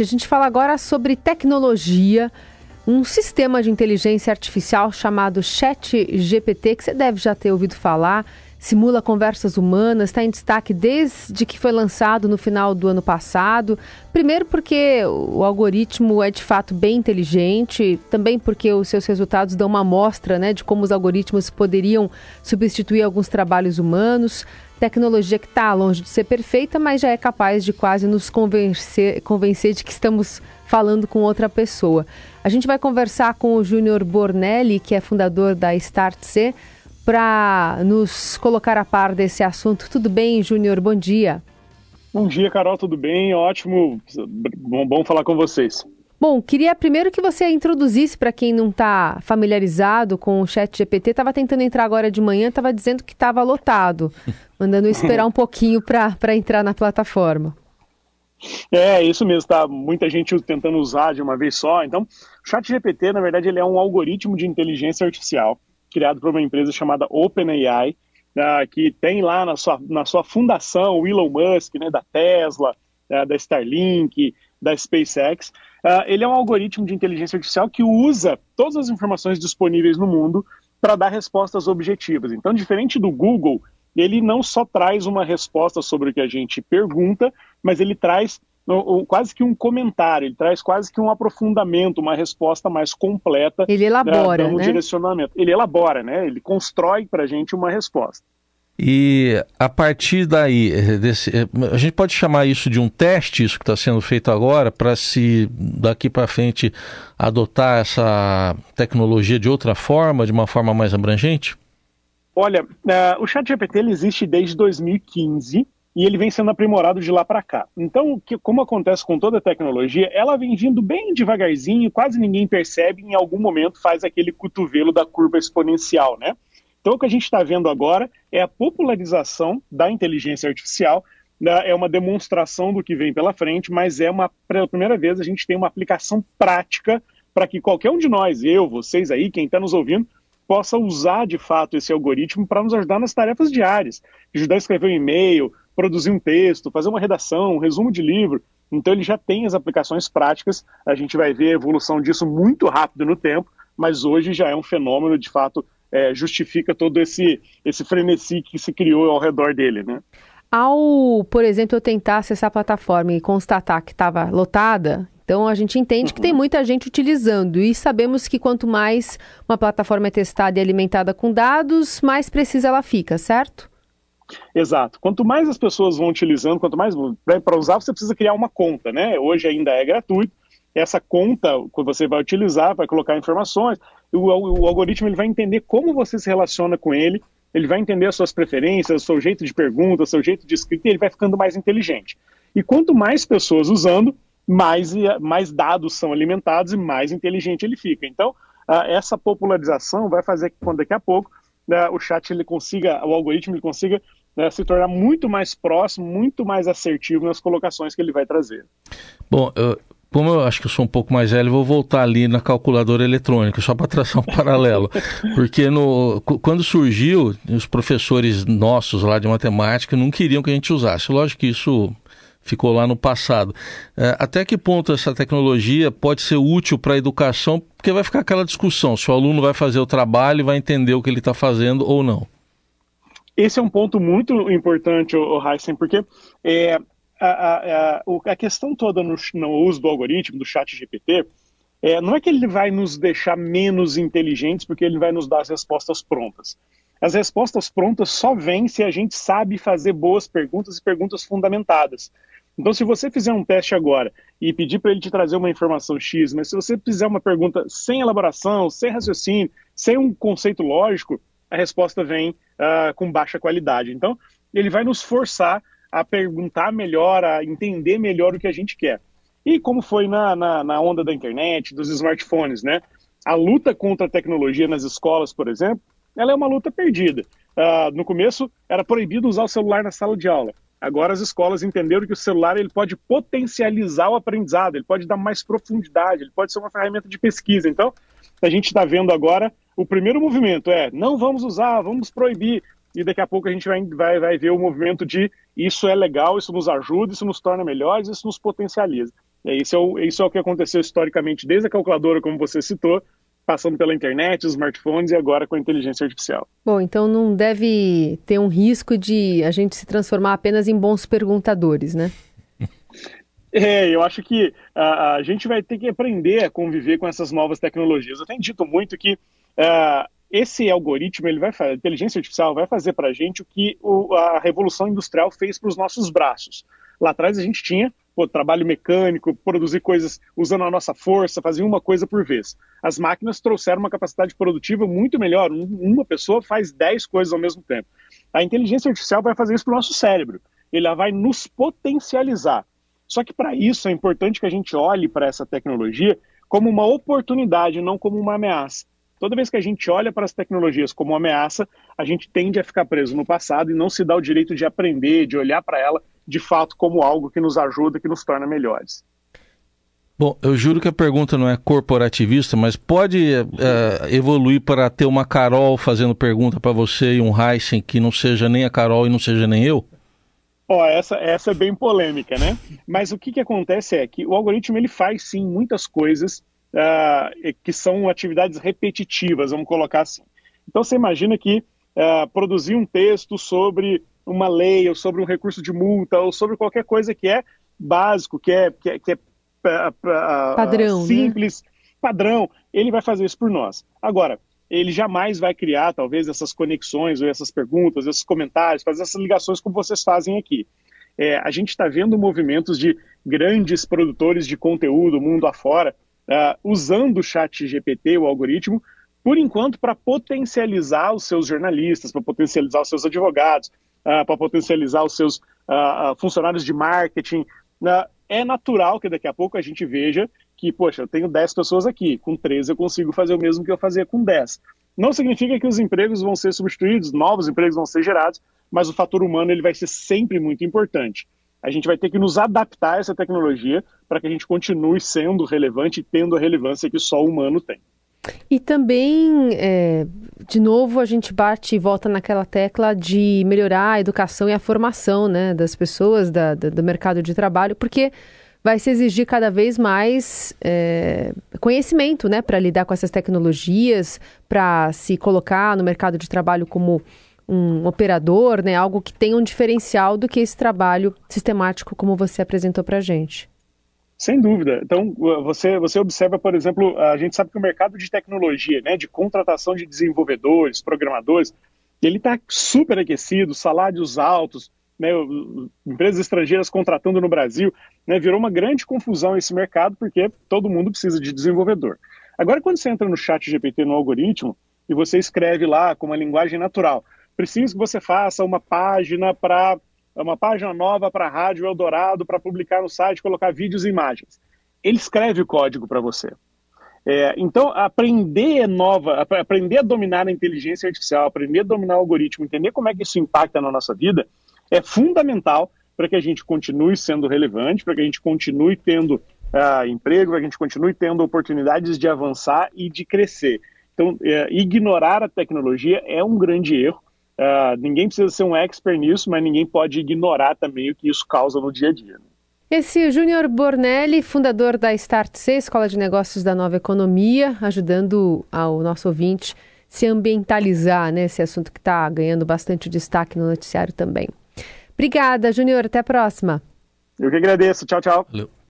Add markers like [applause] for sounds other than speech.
A gente fala agora sobre tecnologia, um sistema de inteligência artificial chamado ChatGPT, que você deve já ter ouvido falar simula conversas humanas, está em destaque desde que foi lançado no final do ano passado. Primeiro, porque o algoritmo é de fato bem inteligente, também porque os seus resultados dão uma amostra né, de como os algoritmos poderiam substituir alguns trabalhos humanos. Tecnologia que está longe de ser perfeita, mas já é capaz de quase nos convencer, convencer de que estamos falando com outra pessoa. A gente vai conversar com o Júnior Bornelli, que é fundador da StartC para nos colocar a par desse assunto. Tudo bem, Júnior? Bom dia. Bom dia, Carol, tudo bem? Ótimo, bom, bom falar com vocês. Bom, queria primeiro que você introduzisse para quem não está familiarizado com o chat GPT. Estava tentando entrar agora de manhã, estava dizendo que estava lotado, [laughs] mandando esperar um pouquinho para entrar na plataforma. É, isso mesmo, tá muita gente tentando usar de uma vez só. Então, o chat GPT, na verdade, ele é um algoritmo de inteligência artificial criado por uma empresa chamada OpenAI, uh, que tem lá na sua, na sua fundação o Elon Musk, né, da Tesla, uh, da Starlink, da SpaceX. Uh, ele é um algoritmo de inteligência artificial que usa todas as informações disponíveis no mundo para dar respostas objetivas. Então, diferente do Google, ele não só traz uma resposta sobre o que a gente pergunta, mas ele traz quase que um comentário, ele traz quase que um aprofundamento, uma resposta mais completa. Ele elabora, né? direcionamento. Ele elabora, né? Ele constrói para a gente uma resposta. E a partir daí, desse, a gente pode chamar isso de um teste, isso que está sendo feito agora, para se daqui para frente adotar essa tecnologia de outra forma, de uma forma mais abrangente? Olha, uh, o ChatGPT ele existe desde 2015 e ele vem sendo aprimorado de lá para cá. Então, que, como acontece com toda tecnologia, ela vem vindo bem devagarzinho, quase ninguém percebe, em algum momento faz aquele cotovelo da curva exponencial, né? Então, o que a gente está vendo agora é a popularização da inteligência artificial, né? é uma demonstração do que vem pela frente, mas é uma, pela primeira vez, a gente tem uma aplicação prática para que qualquer um de nós, eu, vocês aí, quem está nos ouvindo, possa usar de fato esse algoritmo para nos ajudar nas tarefas diárias, ajudar a escrever um e-mail, produzir um texto, fazer uma redação, um resumo de livro. Então ele já tem as aplicações práticas, a gente vai ver a evolução disso muito rápido no tempo, mas hoje já é um fenômeno, de fato, é, justifica todo esse, esse frenesi que se criou ao redor dele, né? Ao, por exemplo, eu tentar acessar a plataforma e constatar que estava lotada, então a gente entende que tem uhum. muita gente utilizando e sabemos que quanto mais uma plataforma é testada e alimentada com dados, mais precisa ela fica, certo? Exato. Quanto mais as pessoas vão utilizando, quanto mais para usar, você precisa criar uma conta, né? Hoje ainda é gratuito. Essa conta que você vai utilizar vai colocar informações. O, o, algoritmo ele vai entender como você se relaciona com ele. Ele vai entender as suas preferências, o seu jeito de pergunta, o seu jeito de escrita, e ele vai ficando mais inteligente. E quanto mais pessoas usando, mais, mais dados são alimentados e mais inteligente ele fica. Então, essa popularização vai fazer que quando daqui a pouco né, o chat ele consiga, o algoritmo ele consiga né, se tornar muito mais próximo, muito mais assertivo nas colocações que ele vai trazer. Bom, eu, como eu acho que eu sou um pouco mais velho, vou voltar ali na calculadora eletrônica, só para traçar um [laughs] paralelo. Porque no, quando surgiu, os professores nossos lá de matemática não queriam que a gente usasse. Lógico que isso ficou lá no passado. É, até que ponto essa tecnologia pode ser útil para a educação? Porque vai ficar aquela discussão se o aluno vai fazer o trabalho e vai entender o que ele está fazendo ou não. Esse é um ponto muito importante, o Heisen, porque é, a, a, a, questão toda no, no, uso do algoritmo, do chat GPT, é, não é que ele vai nos deixar menos inteligentes porque ele vai nos dar as respostas prontas. As respostas prontas só vêm se a gente sabe fazer boas perguntas e perguntas fundamentadas. Então, se você fizer um teste agora e pedir para ele te trazer uma informação X, mas se você fizer uma pergunta sem elaboração, sem raciocínio, sem um conceito lógico, a resposta vem uh, com baixa qualidade. Então, ele vai nos forçar a perguntar melhor, a entender melhor o que a gente quer. E como foi na, na, na onda da internet, dos smartphones, né? A luta contra a tecnologia nas escolas, por exemplo, ela é uma luta perdida. Uh, no começo, era proibido usar o celular na sala de aula. Agora as escolas entenderam que o celular ele pode potencializar o aprendizado, ele pode dar mais profundidade, ele pode ser uma ferramenta de pesquisa. Então, a gente está vendo agora o primeiro movimento é não vamos usar, vamos proibir. E daqui a pouco a gente vai, vai, vai ver o movimento de isso é legal, isso nos ajuda, isso nos torna melhores, isso nos potencializa. Isso é, o, isso é o que aconteceu historicamente desde a calculadora, como você citou, passando pela internet, os smartphones e agora com a inteligência artificial. Bom, então não deve ter um risco de a gente se transformar apenas em bons perguntadores, né? É, eu acho que a, a, gente vai ter que aprender a conviver com essas novas tecnologias. Eu tenho dito muito que uh, esse algoritmo, ele vai a inteligência artificial vai fazer para a gente o que o, a revolução industrial fez para os nossos braços. Lá atrás a gente tinha pô, trabalho mecânico, produzir coisas usando a nossa força, fazer uma coisa por vez. As máquinas trouxeram uma capacidade produtiva muito melhor. Uma pessoa faz 10 coisas ao mesmo tempo. A inteligência artificial vai fazer isso para o nosso cérebro. Ele vai nos potencializar. Só que para isso é importante que a gente olhe para essa tecnologia como uma oportunidade, não como uma ameaça. Toda vez que a gente olha para as tecnologias como ameaça, a gente tende a ficar preso no passado e não se dá o direito de aprender, de olhar para ela de fato como algo que nos ajuda, que nos torna melhores. Bom, eu juro que a pergunta não é corporativista, mas pode é, evoluir para ter uma Carol fazendo pergunta para você e um Heisen que não seja nem a Carol e não seja nem eu? Ó, oh, essa, essa é bem polêmica, né? Mas o que, que acontece é que o algoritmo ele faz sim muitas coisas uh, que são atividades repetitivas, vamos colocar assim. Então você imagina que uh, produzir um texto sobre uma lei, ou sobre um recurso de multa, ou sobre qualquer coisa que é básico, que é, que é, que é padrão, né? simples, né? padrão, ele vai fazer isso por nós. Agora, ele jamais vai criar, talvez, essas conexões, ou essas perguntas, esses comentários, fazer essas ligações como vocês fazem aqui. É, a gente está vendo movimentos de grandes produtores de conteúdo, mundo afora, uh, usando o chat GPT, o algoritmo, por enquanto, para potencializar os seus jornalistas, para potencializar os seus advogados, uh, para potencializar os seus uh, funcionários de marketing. Uh, é natural que daqui a pouco a gente veja que, poxa, eu tenho 10 pessoas aqui, com 13 eu consigo fazer o mesmo que eu fazia com 10. Não significa que os empregos vão ser substituídos, novos empregos vão ser gerados, mas o fator humano ele vai ser sempre muito importante. A gente vai ter que nos adaptar a essa tecnologia para que a gente continue sendo relevante e tendo a relevância que só o humano tem. E também, é, de novo, a gente bate e volta naquela tecla de melhorar a educação e a formação né, das pessoas da, da, do mercado de trabalho, porque vai se exigir cada vez mais é, conhecimento né, para lidar com essas tecnologias, para se colocar no mercado de trabalho como um operador, né, algo que tenha um diferencial do que esse trabalho sistemático como você apresentou para a gente. Sem dúvida. Então, você, você observa, por exemplo, a gente sabe que o mercado de tecnologia, né, de contratação de desenvolvedores, programadores, ele está super aquecido, salários altos, né, empresas estrangeiras contratando no Brasil, né, virou uma grande confusão esse mercado, porque todo mundo precisa de desenvolvedor. Agora, quando você entra no chat GPT, no algoritmo, e você escreve lá com uma linguagem natural, preciso que você faça uma página para uma página nova para a Rádio Eldorado para publicar no site, colocar vídeos e imagens. Ele escreve o código para você. É, então, aprender nova, aprender a dominar a inteligência artificial, aprender a dominar o algoritmo, entender como é que isso impacta na nossa vida, é fundamental para que a gente continue sendo relevante, para que a gente continue tendo uh, emprego, para que a gente continue tendo oportunidades de avançar e de crescer. Então, é, ignorar a tecnologia é um grande erro. Uh, ninguém precisa ser um expert nisso, mas ninguém pode ignorar também o que isso causa no dia a dia. Né? Esse é Júnior Bornelli, fundador da Start C, Escola de Negócios da Nova Economia, ajudando ao nosso ouvinte se ambientalizar nesse né, assunto que está ganhando bastante destaque no noticiário também. Obrigada, Júnior. Até a próxima. Eu que agradeço. Tchau, tchau. Valeu.